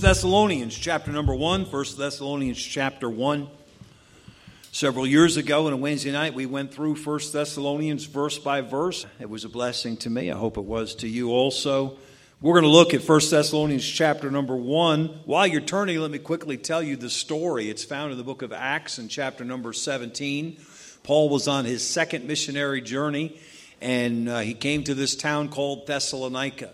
Thessalonians chapter number 1, 1 Thessalonians chapter 1. Several years ago on a Wednesday night, we went through 1 Thessalonians verse by verse. It was a blessing to me. I hope it was to you also. We're going to look at 1 Thessalonians chapter number 1. While you're turning, let me quickly tell you the story. It's found in the book of Acts in chapter number 17. Paul was on his second missionary journey, and uh, he came to this town called Thessalonica.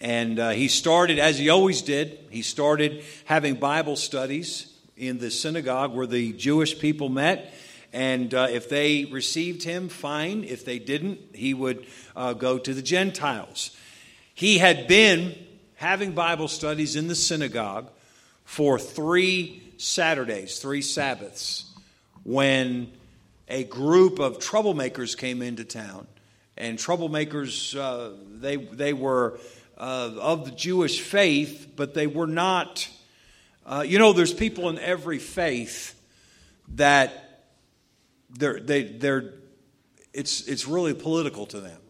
And uh, he started, as he always did, he started having Bible studies in the synagogue where the Jewish people met. And uh, if they received him, fine. If they didn't, he would uh, go to the Gentiles. He had been having Bible studies in the synagogue for three Saturdays, three Sabbaths, when a group of troublemakers came into town. And troublemakers, uh, they, they were uh, of the Jewish faith, but they were not. Uh, you know, there's people in every faith that they're, they, they're, it's, it's really political to them.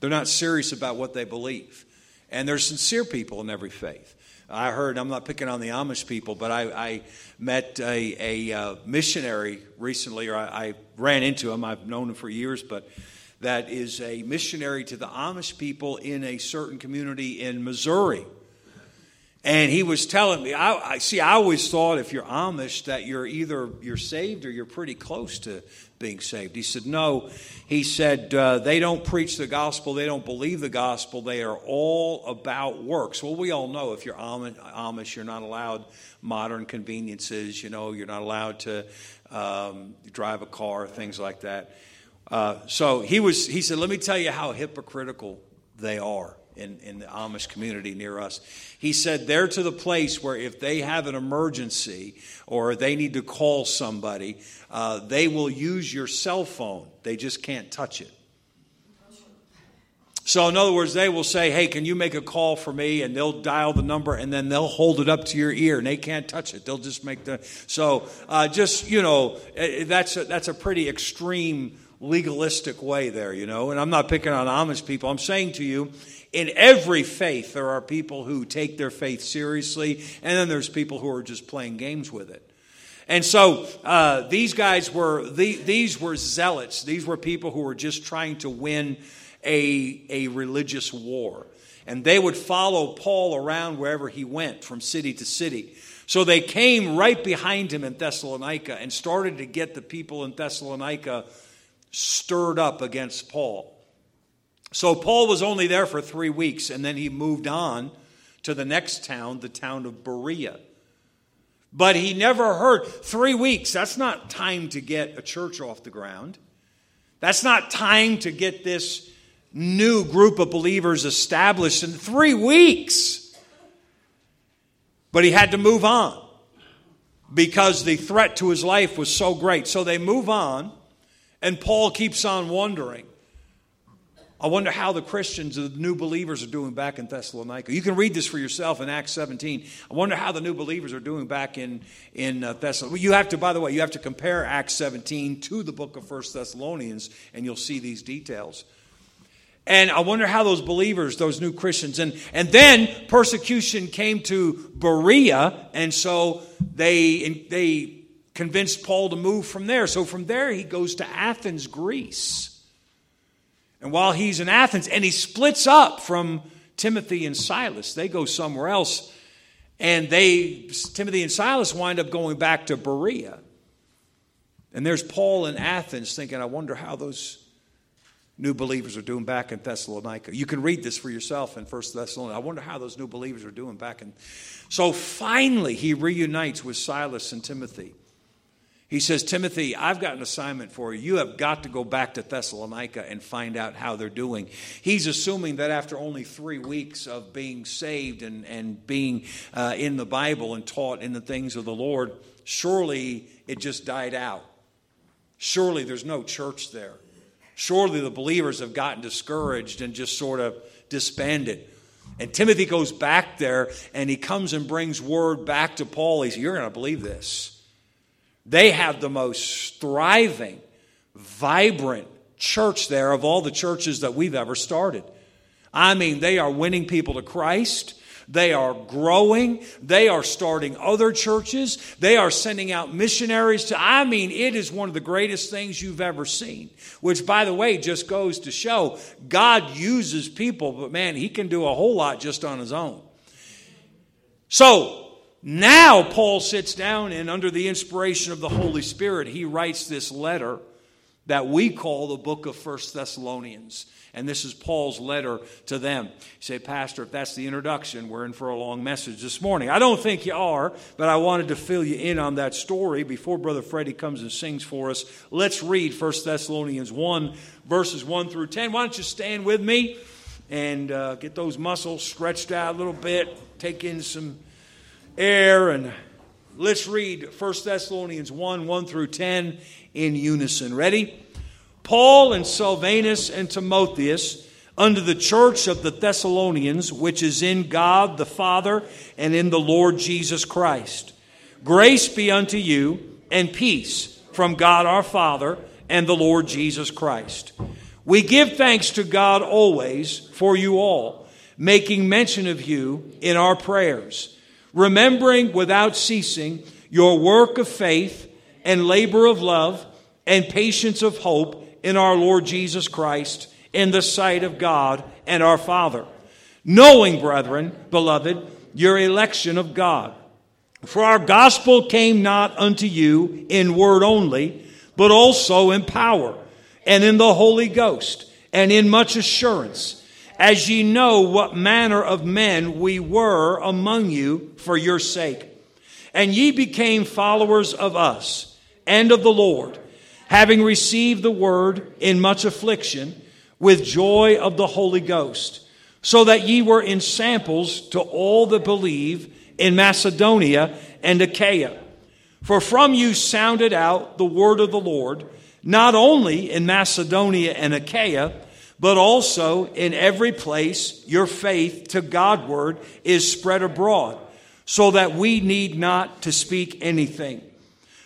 They're not serious about what they believe. And there's sincere people in every faith. I heard, I'm not picking on the Amish people, but I, I met a, a uh, missionary recently, or I, I, ran into him. I've known him for years, but that is a missionary to the Amish people in a certain community in Missouri. And he was telling me, I, I, see. I always thought if you're Amish that you're either you're saved or you're pretty close to being saved. He said, no. He said uh, they don't preach the gospel. They don't believe the gospel. They are all about works. Well, we all know if you're Amish, you're not allowed modern conveniences. You know, you're not allowed to um, drive a car, things like that. Uh, so he was. He said, let me tell you how hypocritical they are in, in the Amish community near us. He said they're to the place where if they have an emergency or they need to call somebody, uh, they will use your cell phone. They just can't touch it. So, in other words, they will say, Hey, can you make a call for me? And they'll dial the number and then they'll hold it up to your ear and they can't touch it. They'll just make the. So, uh, just, you know, eh, that's a, that's a pretty extreme legalistic way there, you know. And I'm not picking on Amish people. I'm saying to you, in every faith, there are people who take their faith seriously, and then there's people who are just playing games with it. And so uh, these guys were the, these were zealots. These were people who were just trying to win a, a religious war. And they would follow Paul around wherever he went, from city to city. So they came right behind him in Thessalonica and started to get the people in Thessalonica stirred up against Paul. So Paul was only there for three weeks, and then he moved on to the next town, the town of Berea. But he never heard three weeks. That's not time to get a church off the ground. That's not time to get this new group of believers established in three weeks. But he had to move on because the threat to his life was so great. So they move on, and Paul keeps on wondering I wonder how the Christians, the new believers, are doing back in Thessalonica. You can read this for yourself in Acts 17. I wonder how the new believers are doing back in, in uh, Thessalonica. You have to, by the way, you have to compare Acts 17 to the book of First Thessalonians, and you'll see these details. And I wonder how those believers, those new Christians, and, and then persecution came to Berea, and so they, they convinced Paul to move from there. So from there, he goes to Athens, Greece. And while he's in Athens, and he splits up from Timothy and Silas, they go somewhere else. And they, Timothy and Silas wind up going back to Berea. And there's Paul in Athens thinking, I wonder how those new believers are doing back in Thessalonica. You can read this for yourself in First Thessalonica. I wonder how those new believers are doing back in. So finally, he reunites with Silas and Timothy. He says, Timothy, I've got an assignment for you. You have got to go back to Thessalonica and find out how they're doing. He's assuming that after only three weeks of being saved and, and being uh, in the Bible and taught in the things of the Lord, surely it just died out. Surely there's no church there. Surely the believers have gotten discouraged and just sort of disbanded. And Timothy goes back there and he comes and brings word back to Paul. He says, You're going to believe this. They have the most thriving, vibrant church there of all the churches that we've ever started. I mean, they are winning people to Christ. They are growing. They are starting other churches. They are sending out missionaries to, I mean, it is one of the greatest things you've ever seen. Which, by the way, just goes to show God uses people, but man, He can do a whole lot just on His own. So, now Paul sits down and, under the inspiration of the Holy Spirit, he writes this letter that we call the book of First Thessalonians. And this is Paul's letter to them. You say, Pastor, if that's the introduction, we're in for a long message this morning. I don't think you are, but I wanted to fill you in on that story before Brother Freddie comes and sings for us. Let's read 1 Thessalonians 1, verses 1 through 10. Why don't you stand with me and uh, get those muscles stretched out a little bit, take in some air, and let's read 1 Thessalonians 1, 1 through 10 in unison. Ready? Paul and Silvanus and Timotheus unto the church of the Thessalonians, which is in God the Father and in the Lord Jesus Christ. Grace be unto you and peace from God our Father and the Lord Jesus Christ. We give thanks to God always for you all, making mention of you in our prayers, remembering without ceasing your work of faith and labor of love and patience of hope in our Lord Jesus Christ in the sight of God and our Father. Knowing, brethren, beloved, your election of God. For our gospel came not unto you in word only, but also in power, and in the Holy Ghost, and in much assurance, as ye know what manner of men we were among you for your sake. And ye became followers of us and of the Lord having received the word in much affliction with joy of the Holy Ghost, so that ye were ensamples to all that believe in Macedonia and Achaia. For from you sounded out the word of the Lord, not only in Macedonia and Achaia, but also in every place your faith to Godward is spread abroad, so that we need not to speak anything.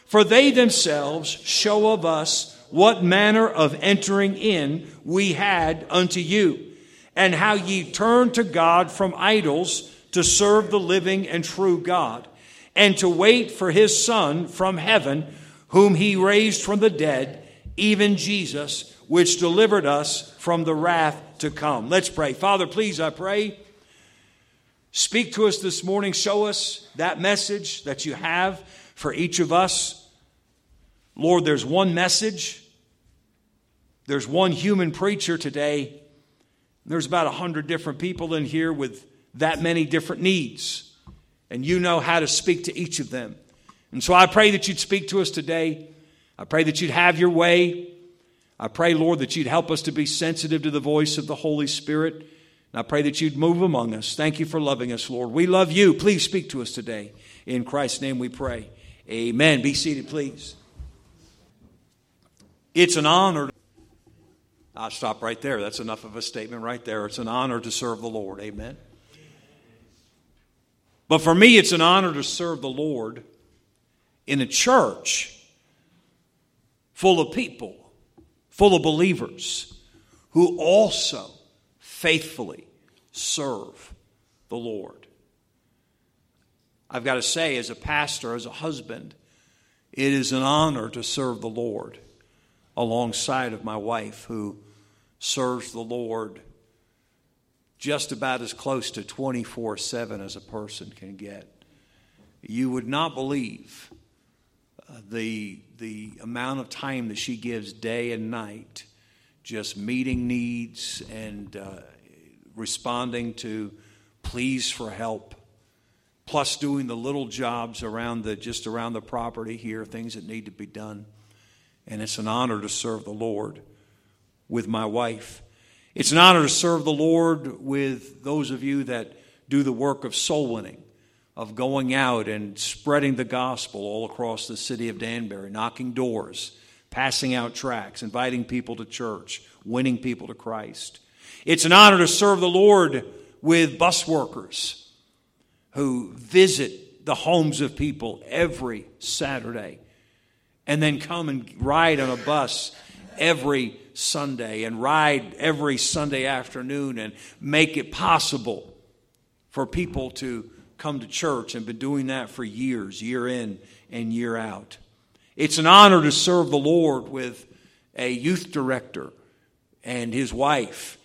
For they themselves show of us what manner of entering in we had unto you, and how ye turned to God from idols to serve the living and true God, and to wait for his Son from heaven, whom he raised from the dead, even Jesus, which delivered us from the wrath to come. Let's pray. Father, please, I pray. Speak to us this morning. Show us that message that you have for each of us. Lord, there's one message, there's one human preacher today. There's about a hundred different people in here with that many different needs, and you know how to speak to each of them. And so I pray that you'd speak to us today. I pray that you'd have your way. I pray, Lord, that you'd help us to be sensitive to the voice of the Holy Spirit. And I pray that you'd move among us. Thank you for loving us, Lord. We love you. Please speak to us today. In Christ's name we pray. Amen. Be seated, please. It's an honor. I'll stop right there. That's enough of a statement right there. It's an honor to serve the Lord. Amen. But for me, it's an honor to serve the Lord in a church full of people, full of believers who also faithfully serve the Lord. I've got to say, as a pastor, as a husband, it is an honor to serve the Lord alongside of my wife who serves the Lord just about as close to 24 7 as a person can get. You would not believe uh, the, the amount of time that she gives day and night just meeting needs and uh, responding to pleas for help plus doing the little jobs around the just around the property here things that need to be done and it's an honor to serve the Lord with my wife. It's an honor to serve the Lord with those of you that do the work of soul winning, of going out and spreading the gospel all across the city of Danbury, knocking doors, passing out tracts, inviting people to church, winning people to Christ. It's an honor to serve the Lord with bus workers who visit the homes of people every Saturday and then come and ride on a bus every Sunday and ride every Sunday afternoon and make it possible for people to come to church and been doing that for years, year in and year out. It's an honor to serve the Lord with a youth director and his wife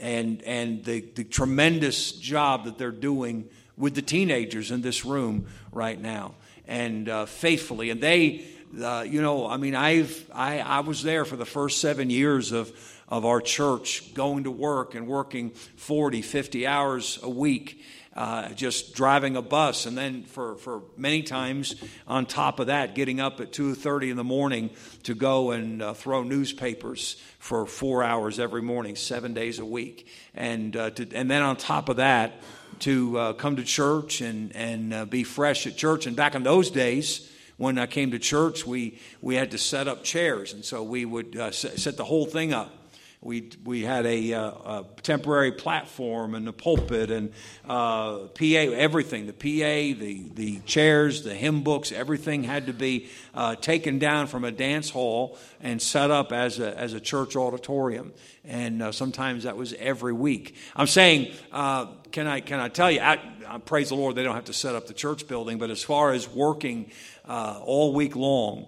and, and the, the tremendous job that they're doing with the teenagers in this room right now and uh, faithfully. And they, uh, you know, I mean, I've, I, I was there for the first seven years of, of our church going to work and working 40, 50 hours a week uh, just driving a bus, and then for, for many times on top of that, getting up at 2.30 in the morning to go and uh, throw newspapers for four hours every morning, seven days a week. And, uh, to, and then on top of that, to uh, come to church and, and uh, be fresh at church. And back in those days, when I came to church, we, we had to set up chairs, and so we would uh, set the whole thing up we, we had a, uh, a, temporary platform and the pulpit and uh, PA, everything the PA, the, the chairs, the hymn books, everything had to be uh, taken down from a dance hall and set up as a, as a church auditorium. And uh, sometimes that was every week. I'm saying, uh, can, I, can I tell you, I, I, praise the Lord, they don't have to set up the church building, but as far as working uh, all week long,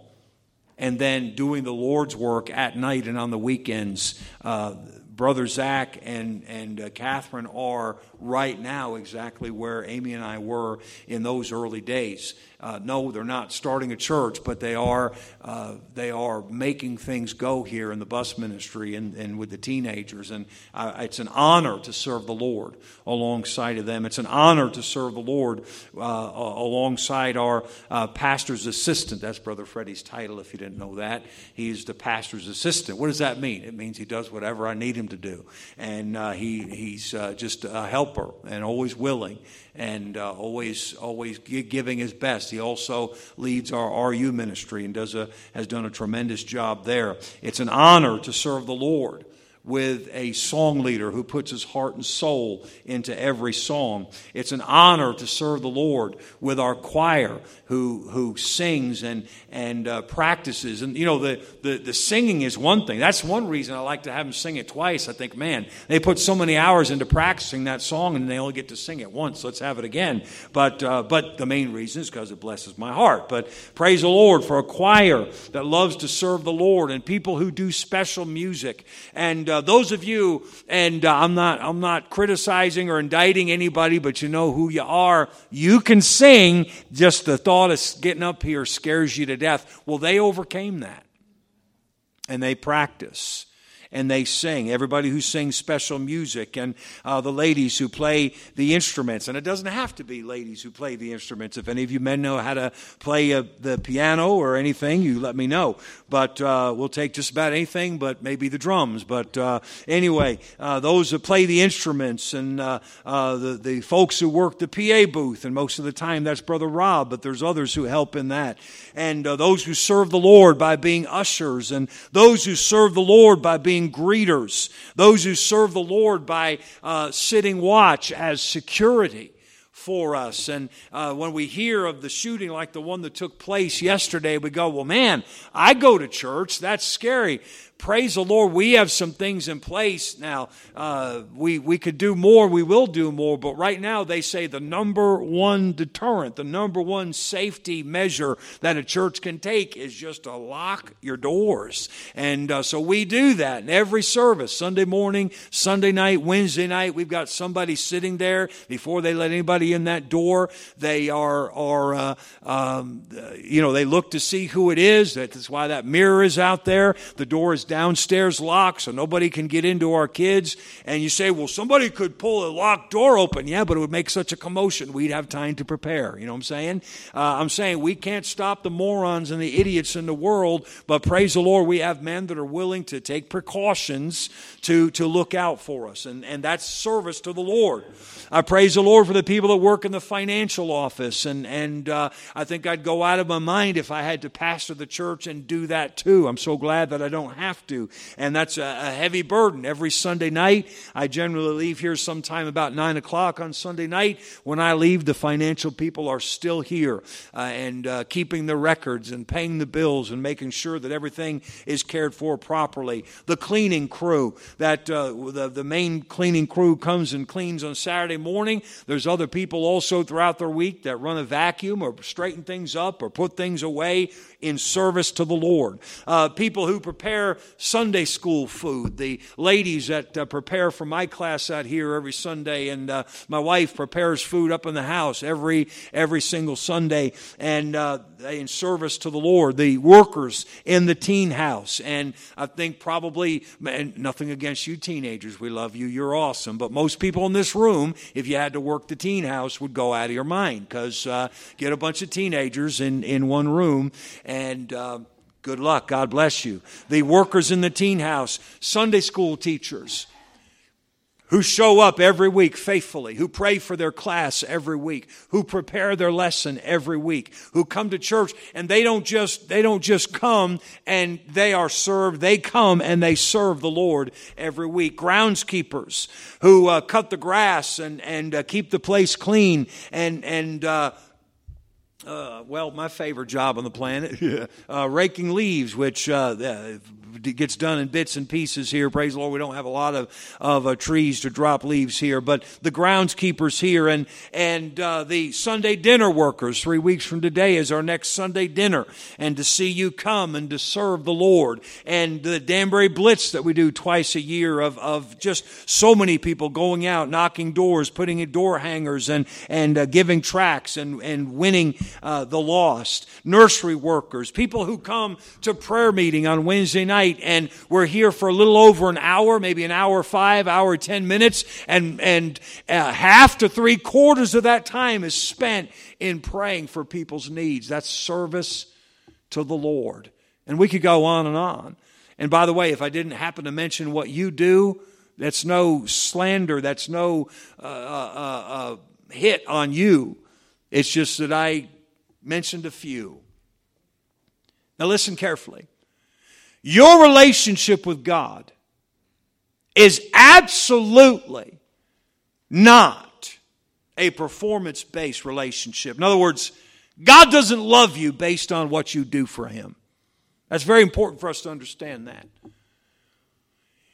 and then doing the Lord's work at night and on the weekends. Uh, Brother Zach and, and uh, Catherine are right now exactly where Amy and I were in those early days. Uh, no, they're not starting a church, but they are uh, they are making things go here in the bus ministry and, and with the teenagers. And it's an honor to serve the Lord alongside of them. It's an honor to serve the Lord uh, alongside our uh, pastor's assistant. That's Brother Freddie's title. If you didn't know that, he's the pastor's assistant. What does that mean? It means he does whatever I need him to do, and uh, he he's just a helper and always willing and uh, always always giving his best. He also leads our RU ministry and does a has done a tremendous job there. It's an honor to serve the Lord with a song leader who puts his heart and soul into every song. It's an honor to serve the Lord with our choir who, who sings and, and uh, practices. And, you know, the, the, the singing is one thing. That's one reason I like to have them sing it twice. I think, man, they put so many hours into practicing that song and they only get to sing it once. Let's have it again. But, uh, but the main reason is because it blesses my heart. But praise the Lord for a choir that loves to serve the Lord and people who do special music. And uh, those of you, and uh, I'm not I'm not criticizing or indicting anybody, but you know who you are. You can sing. Just the thought of getting up here scares you to death. Well, they overcame that, and they practice and they sing. Everybody who sings special music, and uh, the ladies who play the instruments. And it doesn't have to be ladies who play the instruments. If any of you men know how to play uh, the piano or anything, you let me know. But uh, we'll take just about anything, but maybe the drums. But uh, anyway, uh, those who play the instruments and uh, the, the folks who work the PA booth, and most of the time that's Brother Rob, but there's others who help in that. And those who serve the Lord by being ushers, and those who serve the Lord by being being greeters, those who serve the Lord by uh, sitting watch as security for us. And uh, when we hear of the shooting like the one that took place yesterday, we go, well, man, I go to church. That's scary praise the Lord, we have some things in place now. Uh, we, we could do more, we will do more, but right now they say the number one deterrent, the number one safety measure that a church can take is just to lock your doors. And uh, so we do that in every service Sunday morning, Sunday night, Wednesday night. We've got somebody sitting there before they let anybody in that door. They are, are uh, um, you know, they look to see who it is. That's why that mirror is out there. The door is downstairs locked so nobody can get into our kids. And you say, well, somebody could pull a locked door open. Yeah, but it would make such a commotion. We'd have time to prepare. You know what I'm saying? Uh, I'm saying we can't stop the morons and the idiots in the world, but praise the Lord, we have men that are willing to take precautions to, to look out for us. And, and that's service to the Lord. I praise the Lord for the people that work in the financial office. And, and uh, I think I'd go out of my mind if I had to pastor the church and do that too. I'm so glad that I don't have to. And that's a, a heavy burden. Every Sunday night, I generally leave here sometime about 9 o'clock on Sunday night. When I leave, the financial people are still here uh, and uh, keeping the records and paying the bills and making sure that everything is cared for properly. The cleaning crew, that uh, the, the main cleaning crew comes and cleans on Saturday morning. There's other people also throughout the week that run a vacuum or straighten things up or put things away in service to the Lord. Uh, people who prepare Sunday school food, the ladies that uh, prepare for my class out here every Sunday, and uh, my wife prepares food up in the house every every single Sunday, and uh, in service to the Lord. The workers in the teen house, and I think probably and nothing against you teenagers, we love you, you're awesome, but most people in this room, if you had to work the teen house, would go out of your mind because uh, get a bunch of teenagers in in one room uh, good luck. God bless you. The workers in the teen house, Sunday school teachers who show up every week faithfully, who pray for their class every week, who prepare their lesson every week, who come to church and they don't just they don't just come and they are served, they come and they serve the Lord every week. Groundskeepers who uh, cut the grass and and uh, keep the place clean and and uh, uh, well, my favorite job on the planet, uh, raking leaves, which uh, gets done in bits and pieces here. Praise the Lord. We don't have a lot of, of uh, trees to drop leaves here, but the groundskeepers here and, and uh, the Sunday dinner workers, three weeks from today is our next Sunday dinner. And to see you come and to serve the Lord. And the Danbury Blitz that we do twice a year of, of just so many people going out, knocking doors, putting in door hangers and, and uh, giving tracts and, and winning uh, the lost. Nursery workers, people who come to prayer meeting on Wednesday night night and we're here for a little over an hour, maybe an hour five, hour ten minutes, and, and uh, half to three quarters of that time is spent in praying for people's needs. That's service to the Lord. And we could go on and on. And by the way, if I didn't happen to mention what you do, that's no slander, that's no uh, uh, uh, uh hit on you. It's just that I mentioned a few. Now, listen carefully. Your relationship with God is absolutely not a performance based relationship. In other words, God doesn't love you based on what you do for Him. That's very important for us to understand that.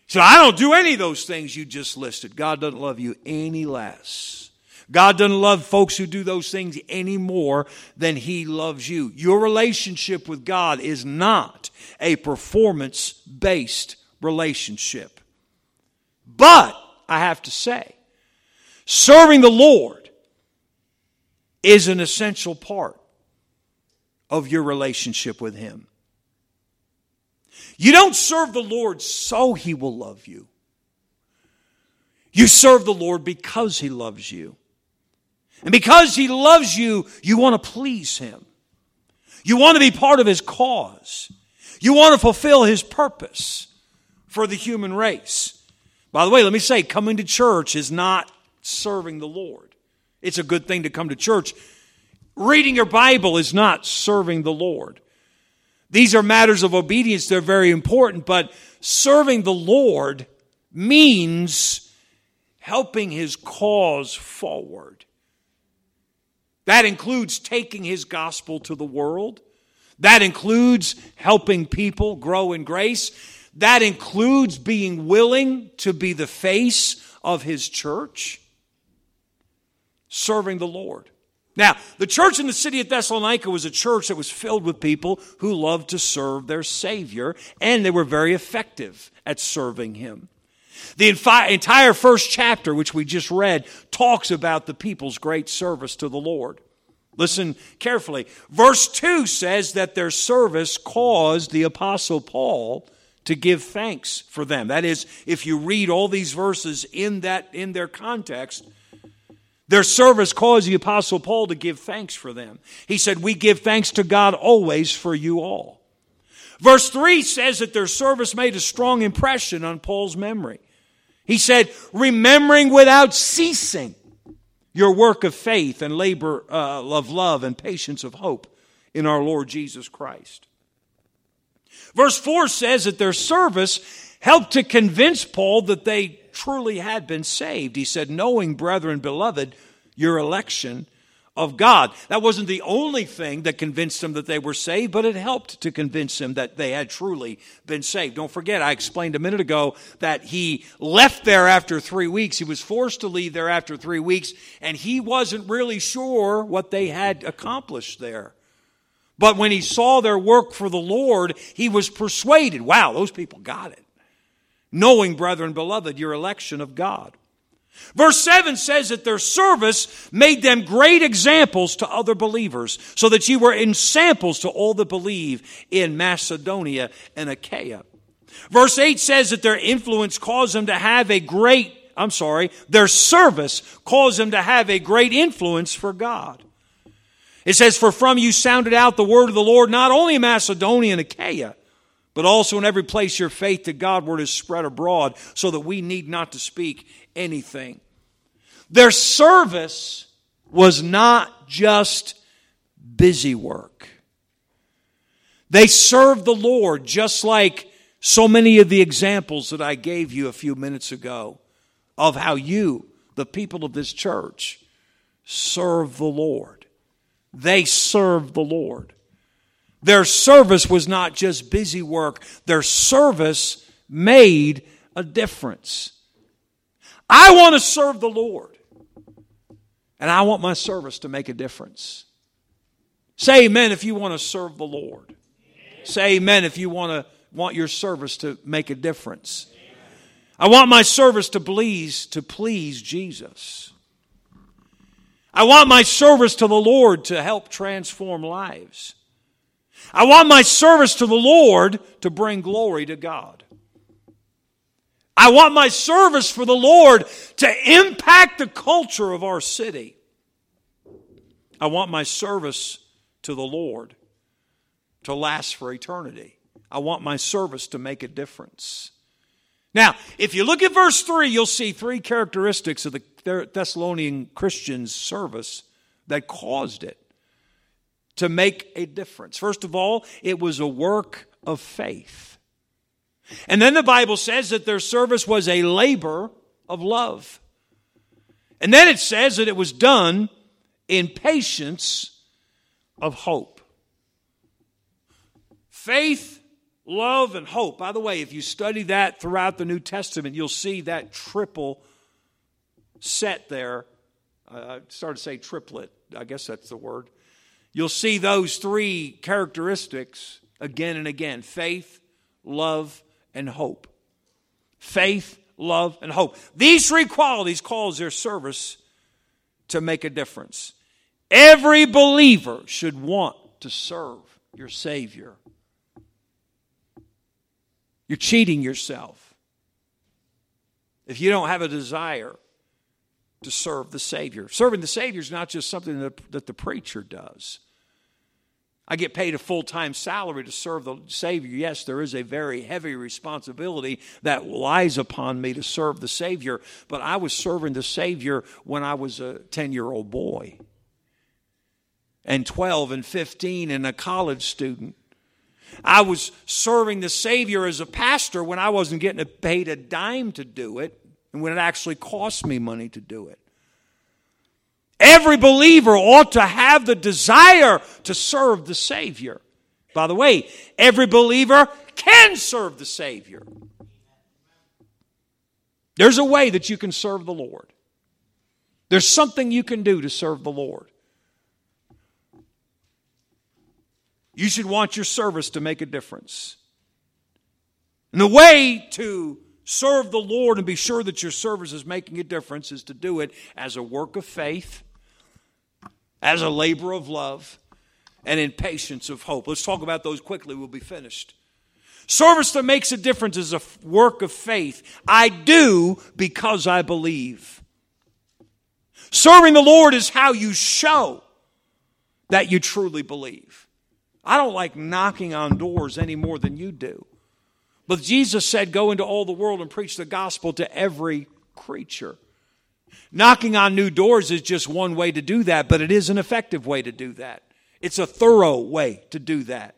So I don't do any of those things you just listed. God doesn't love you any less. God doesn't love folks who do those things any more than He loves you. Your relationship with God is not a performance based relationship. But, I have to say, serving the Lord is an essential part of your relationship with Him. You don't serve the Lord so He will love you. You serve the Lord because He loves you. And because He loves you, you want to please Him. You want to be part of His cause. You want to fulfill His purpose for the human race. By the way, let me say, coming to church is not serving the Lord. It's a good thing to come to church. Reading your Bible is not serving the Lord. These are matters of obedience, they're very important, but serving the Lord means helping His cause forward. That includes taking his gospel to the world. That includes helping people grow in grace. That includes being willing to be the face of his church, serving the Lord. Now, the church in the city of Thessalonica was a church that was filled with people who loved to serve their Savior, and they were very effective at serving Him. The entire first chapter, which we just read, talks about the people's great service to the Lord. Listen carefully. Verse 2 says that their service caused the Apostle Paul to give thanks for them. That is, if you read all these verses in, that, in their context, their service caused the Apostle Paul to give thanks for them. He said, We give thanks to God always for you all. Verse 3 says that their service made a strong impression on Paul's memory. He said, remembering without ceasing your work of faith and labor uh, of love and patience of hope in our Lord Jesus Christ. Verse 4 says that their service helped to convince Paul that they truly had been saved. He said, Knowing, brethren, beloved, your election of God. That wasn't the only thing that convinced them that they were saved, but it helped to convince them that they had truly been saved. Don't forget, I explained a minute ago that he left there after three weeks. He was forced to leave there after three weeks, and he wasn't really sure what they had accomplished there. But when he saw their work for the Lord, he was persuaded. Wow, those people got it. Knowing, brethren, beloved, your election of God. Verse 7 says that their service made them great examples to other believers, so that you were ensamples to all that believe in Macedonia and Achaia. Verse 8 says that their influence caused them to have a great, I'm sorry, their service caused them to have a great influence for God. It says, For from you sounded out the word of the Lord, not only in Macedonia and Achaia, but also in every place your faith to Godward is spread abroad, so that we need not to speak anything. Their service was not just busy work. They served the Lord just like so many of the examples that I gave you a few minutes ago of how you, the people of this church, serve the Lord. They serve the Lord. Their service was not just busy work, their service made a difference. I want to serve the Lord. And I want my service to make a difference. Say amen if you want to serve the Lord. Say amen if you want to want your service to make a difference. I want my service to please to please Jesus. I want my service to the Lord to help transform lives. I want my service to the Lord to bring glory to God. I want my service for the Lord to impact the culture of our city. I want my service to the Lord to last for eternity. I want my service to make a difference. Now, if you look at verse 3, you'll see three characteristics of the Thessalonian Christians' service that caused it to make a difference. First of all, it was a work of faith. And then the Bible says that their service was a labor of love. And then it says that it was done in patience of hope. Faith, love, and hope. By the way, if you study that throughout the New Testament, you'll see that triple set there. Uh, I started to say triplet. I guess that's the word. You'll see those three characteristics again and again faith, love, and hope. Faith, love, and hope. These three qualities cause their service to make a difference. Every believer should want to serve your Savior. You're cheating yourself if you don't have a desire to serve the Savior. Serving the Savior is not just something that, that the preacher does. I get paid a full time salary to serve the Savior. Yes, there is a very heavy responsibility that lies upon me to serve the Savior, but I was serving the Savior when I was a 10 year old boy, and 12 and 15 and a college student. I was serving the Savior as a pastor when I wasn't getting paid a dime to do it, and when it actually cost me money to do it. Every believer ought to have the desire to serve the Savior. By the way, every believer can serve the Savior. There's a way that you can serve the Lord. There's something you can do to serve the Lord. You should want your service to make a difference. And the way to serve the Lord and be sure that your service is making a difference is to do it as a work of faith as a labor of love, and in patience of hope. Let's talk about those quickly, we'll be finished. Service that makes a difference is a work of faith. I do because I believe. Serving the Lord is how you show that you truly believe. I don't like knocking on doors any more than you do. But Jesus said, Go into all the world and preach the gospel to every creature. Knocking on new doors is just one way to do that, but it is an effective way to do that. It's a thorough way to do that.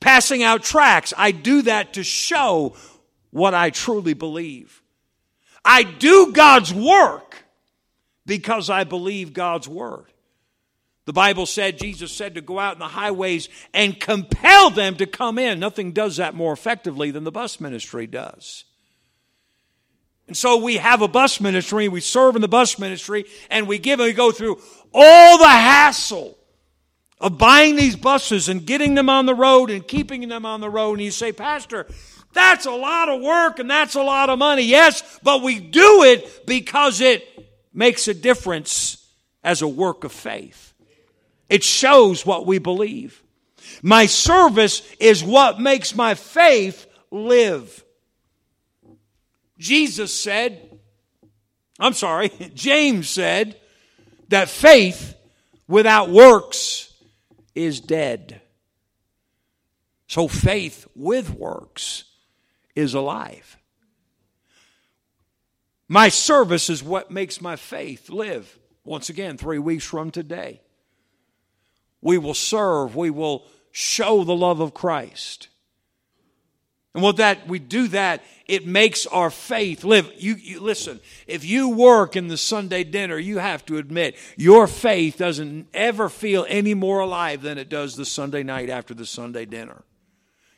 passing out tracts. I do that to show what I truly believe. I do God's work because I believe God's word. The Bible said, Jesus said to go out in the highways and compel them to come in. Nothing does that more effectively than the bus ministry does. And so we have a bus ministry, we serve in the bus ministry, and we give and we go through all the hassle of buying these buses and getting them on the road and keeping them on the road. And you say, Pastor, that's a lot of work and that's a lot of money. Yes, but we do it because it makes a difference as a work of faith. It shows what we believe. My service is what makes my faith live. Jesus said, I'm sorry, James said that faith without works is dead. So faith with works is alive. My service is what makes my faith live. Once again, three weeks from today. We will serve, we will show the love of Christ. And what that we do that, it makes our faith live. You, you, listen, if you work in the Sunday dinner, you have to admit your faith doesn't ever feel any more alive than it does the Sunday night after the Sunday dinner.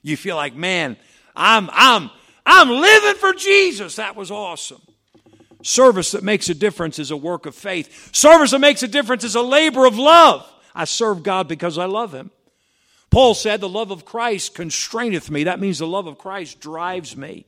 You feel like, man, I'm I'm I'm living for Jesus. That was awesome. Service that makes a difference is a work of faith. Service that makes a difference is a labor of love. I serve God because I love Him. Paul said, The love of Christ constraineth me. That means the love of Christ drives me.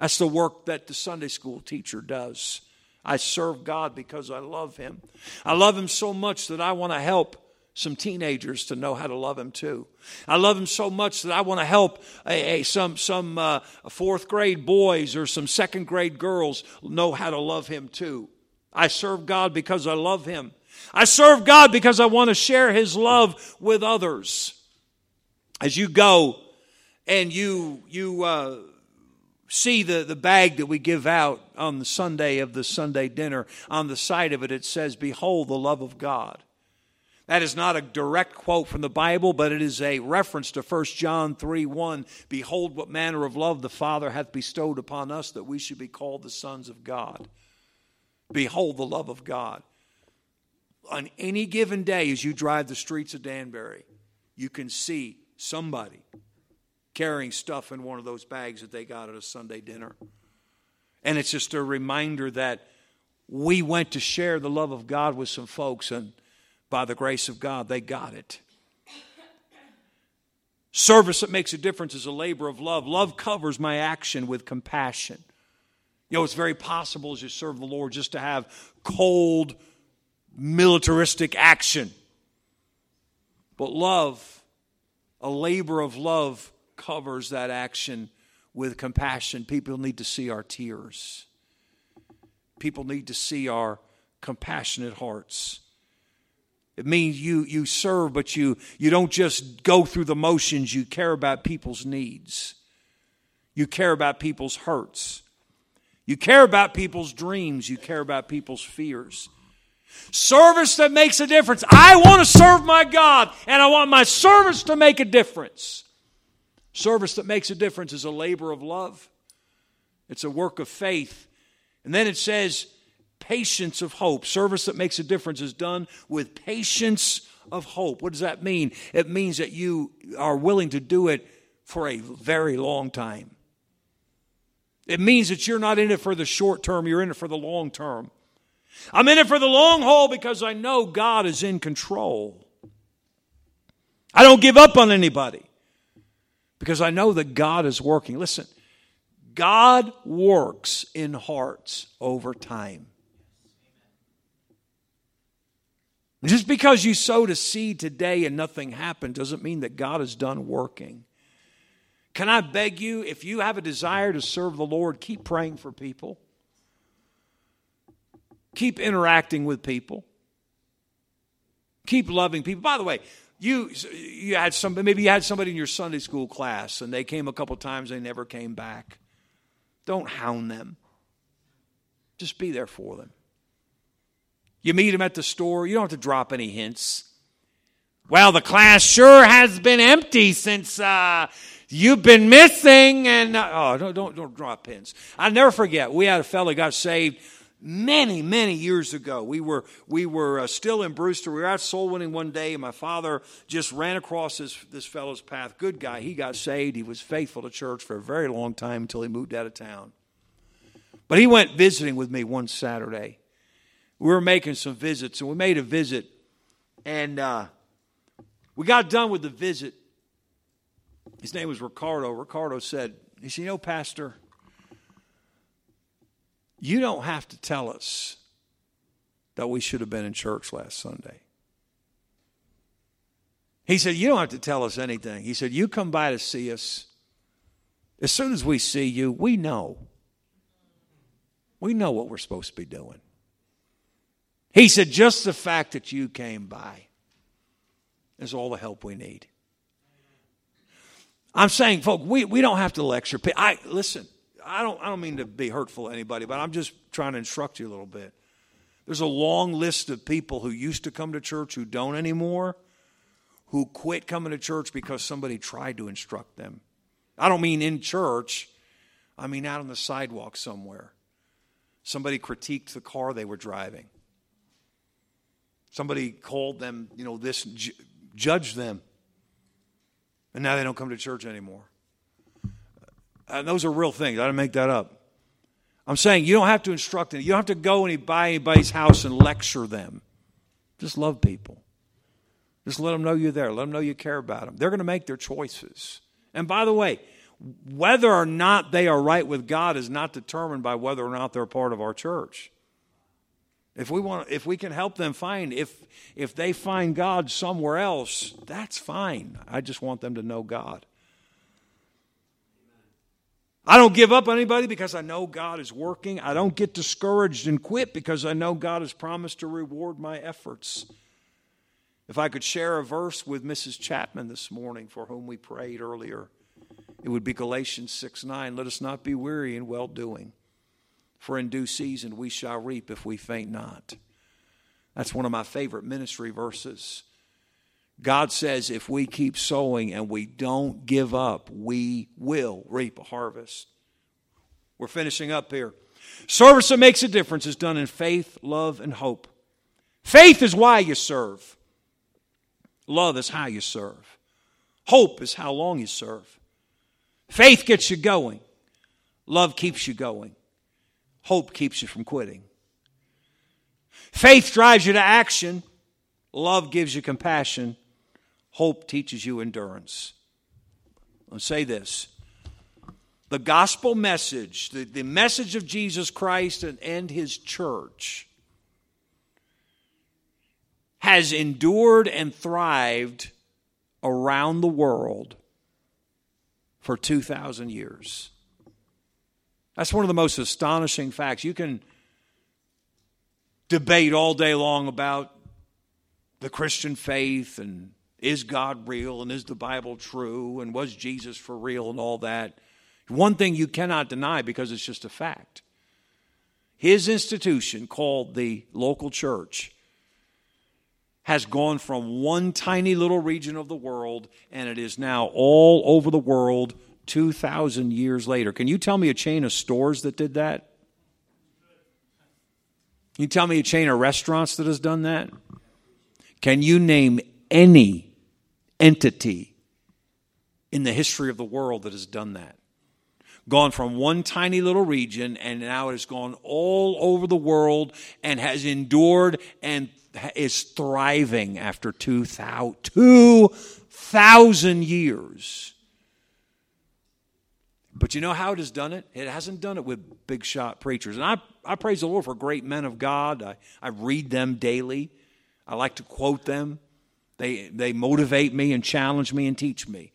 That's the work that the Sunday school teacher does. I serve God because I love Him. I love Him so much that I want to help some teenagers to know how to love Him too. I love Him so much that I want to help a, a, some, some uh, fourth grade boys or some second grade girls know how to love Him too. I serve God because I love Him. I serve God because I want to share His love with others. As you go and you, you uh, see the, the bag that we give out on the Sunday of the Sunday dinner, on the side of it, it says, Behold the love of God. That is not a direct quote from the Bible, but it is a reference to 1 John 3 1. Behold, what manner of love the Father hath bestowed upon us that we should be called the sons of God. Behold the love of God on any given day as you drive the streets of Danbury, you can see somebody carrying stuff in one of those bags that they got at a Sunday dinner. And it's just a reminder that we went to share the love of God with some folks, and by the grace of God, they got it. Service that makes a difference is a labor of love. Love covers my action with compassion. You know, it's very possible as you serve the Lord just to have cold, militaristic action. But love, a labor of love, covers that action with compassion. People need to see our tears, people need to see our compassionate hearts. It means you, you serve, but you, you don't just go through the motions. You care about people's needs. You care about people's hurts. You care about people's dreams. You care about people's fears. Service that makes a difference. I want to serve my God, and I want my service to make a difference. Service that makes a difference is a labor of love, it's a work of faith. And then it says, patience of hope. Service that makes a difference is done with patience of hope. What does that mean? It means that you are willing to do it for a very long time. It means that you're not in it for the short term, you're in it for the long term. I'm in it for the long haul because I know God is in control. I don't give up on anybody because I know that God is working. Listen, God works in hearts over time. Just because you sowed a seed today and nothing happened doesn't mean that God is done working. Can I beg you, if you have a desire to serve the Lord, keep praying for people. Keep interacting with people. Keep loving people. By the way, you you had some maybe you had somebody in your Sunday school class and they came a couple times they never came back. Don't hound them. Just be there for them. You meet them at the store, you don't have to drop any hints. Well, the class sure has been empty since uh, you've been missing. And uh, oh, don't, don't don't drop pins. I never forget. We had a fellow got saved many many years ago we were we were uh, still in brewster. We were out soul winning one day and my father just ran across this this fellow's path. Good guy. He got saved. He was faithful to church for a very long time until he moved out of town. But he went visiting with me one saturday. We were making some visits and we made a visit and uh, we got done with the visit. His name was ricardo. Ricardo said he said you know pastor you don't have to tell us that we should have been in church last Sunday. He said, You don't have to tell us anything. He said, You come by to see us. As soon as we see you, we know. We know what we're supposed to be doing. He said, Just the fact that you came by is all the help we need. I'm saying, folks, we, we don't have to lecture. I listen. I don't, I don't mean to be hurtful to anybody, but I'm just trying to instruct you a little bit. There's a long list of people who used to come to church who don't anymore, who quit coming to church because somebody tried to instruct them. I don't mean in church, I mean out on the sidewalk somewhere. Somebody critiqued the car they were driving. Somebody called them, you know, this, judged them. And now they don't come to church anymore. And those are real things. I didn't make that up. I'm saying you don't have to instruct them. You don't have to go and by anybody's house and lecture them. Just love people. Just let them know you're there. Let them know you care about them. They're going to make their choices. And by the way, whether or not they are right with God is not determined by whether or not they're part of our church. If we want if we can help them find if if they find God somewhere else, that's fine. I just want them to know God. I don't give up on anybody because I know God is working. I don't get discouraged and quit because I know God has promised to reward my efforts. If I could share a verse with Mrs. Chapman this morning, for whom we prayed earlier, it would be Galatians 6 9. Let us not be weary in well doing, for in due season we shall reap if we faint not. That's one of my favorite ministry verses. God says if we keep sowing and we don't give up, we will reap a harvest. We're finishing up here. Service that makes a difference is done in faith, love, and hope. Faith is why you serve. Love is how you serve. Hope is how long you serve. Faith gets you going. Love keeps you going. Hope keeps you from quitting. Faith drives you to action. Love gives you compassion. Hope teaches you endurance. I'll say this the gospel message, the, the message of Jesus Christ and, and his church, has endured and thrived around the world for 2,000 years. That's one of the most astonishing facts. You can debate all day long about the Christian faith and is God real and is the Bible true and was Jesus for real and all that. One thing you cannot deny because it's just a fact. His institution, called the local church, has gone from one tiny little region of the world and it is now all over the world 2,000 years later. Can you tell me a chain of stores that did that? Can you tell me a chain of restaurants that has done that? Can you name any entity in the history of the world that has done that. Gone from one tiny little region and now it has gone all over the world and has endured and is thriving after 2,000 years. But you know how it has done it? It hasn't done it with big shot preachers. And I, I praise the Lord for great men of God. I, I read them daily, I like to quote them. They, they motivate me and challenge me and teach me.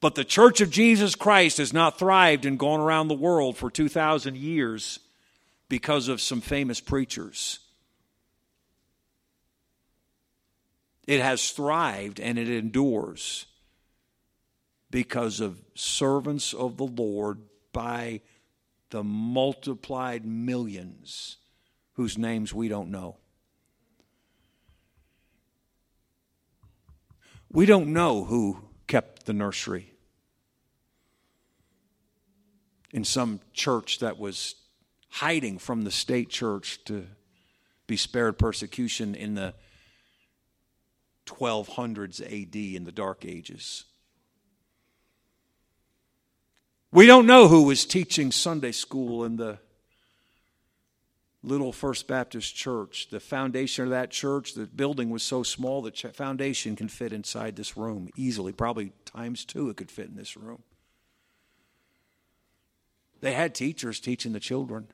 But the Church of Jesus Christ has not thrived and gone around the world for 2,000 years because of some famous preachers. It has thrived and it endures because of servants of the Lord by the multiplied millions whose names we don't know. We don't know who kept the nursery. In some church that was hiding from the state church to be spared persecution in the 1200s AD in the Dark Ages. We don't know who was teaching Sunday school in the little First Baptist church. The foundation of that church, the building was so small the foundation can fit inside this room easily. Probably times two it could fit in this room. They had teachers teaching the children.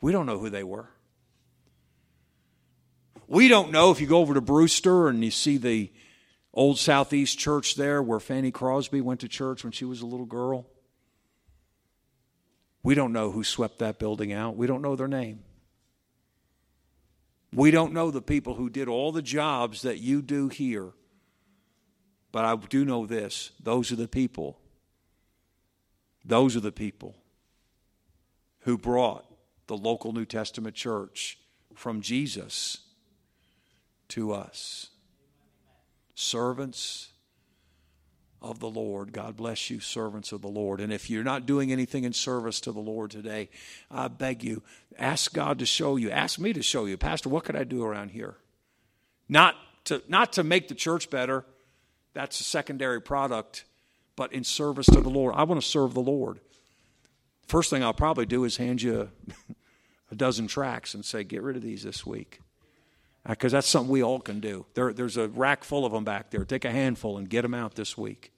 We don't know who they were. We don't know if you go over to Brewster and you see the old Southeast church there where Fanny Crosby went to church when she was a little girl. We don't know who swept that building out. We don't know their name. We don't know the people who did all the jobs that you do here. But I do know this those are the people. Those are the people who brought the local New Testament church from Jesus to us. Servants of the Lord. God bless you, servants of the Lord. And if you're not doing anything in service to the Lord today, I beg you, ask God to show you. Ask me to show you. Pastor, what could I do around here? Not to, not to make the church better, that's a secondary product, but in service to the Lord. I want to serve the Lord. First thing I'll probably do is hand you a dozen tracts and say, get rid of these this week because uh, that's something we all can do. There, there's a rack full of them back there. Take a handful and get them out this week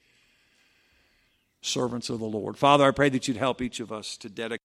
servants of the Lord. Father, I pray that you'd help each of us to dedicate.